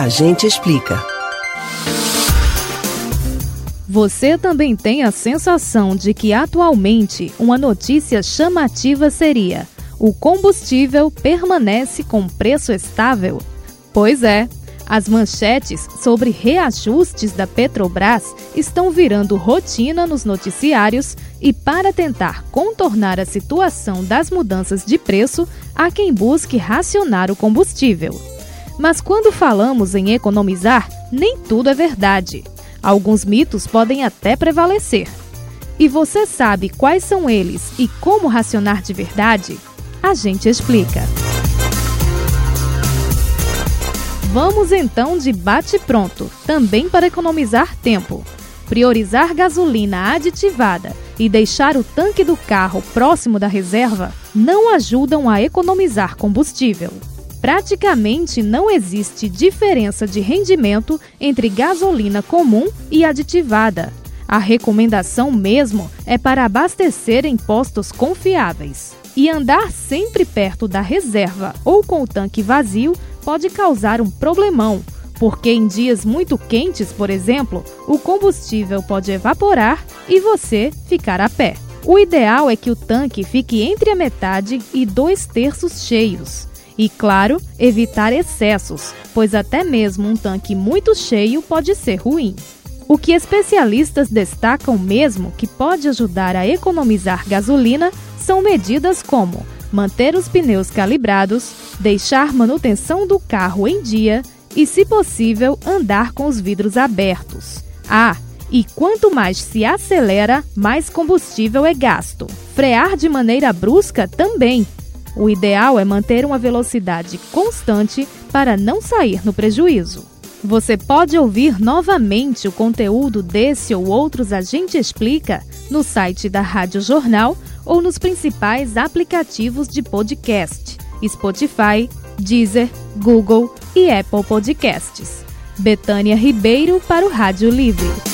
A gente explica. Você também tem a sensação de que atualmente uma notícia chamativa seria: o combustível permanece com preço estável? Pois é, as manchetes sobre reajustes da Petrobras estão virando rotina nos noticiários e, para tentar contornar a situação das mudanças de preço, há quem busque racionar o combustível. Mas quando falamos em economizar, nem tudo é verdade. Alguns mitos podem até prevalecer. E você sabe quais são eles e como racionar de verdade? A gente explica. Vamos então de bate-pronto, também para economizar tempo. Priorizar gasolina aditivada e deixar o tanque do carro próximo da reserva não ajudam a economizar combustível. Praticamente não existe diferença de rendimento entre gasolina comum e aditivada. A recomendação mesmo é para abastecer em postos confiáveis. E andar sempre perto da reserva ou com o tanque vazio pode causar um problemão, porque em dias muito quentes, por exemplo, o combustível pode evaporar e você ficar a pé. O ideal é que o tanque fique entre a metade e dois terços cheios. E, claro, evitar excessos, pois até mesmo um tanque muito cheio pode ser ruim. O que especialistas destacam mesmo que pode ajudar a economizar gasolina são medidas como manter os pneus calibrados, deixar manutenção do carro em dia e, se possível, andar com os vidros abertos. Ah, e quanto mais se acelera, mais combustível é gasto. Frear de maneira brusca também, o ideal é manter uma velocidade constante para não sair no prejuízo. Você pode ouvir novamente o conteúdo desse ou outros A Gente Explica no site da Rádio Jornal ou nos principais aplicativos de podcast: Spotify, Deezer, Google e Apple Podcasts. Betânia Ribeiro para o Rádio Livre.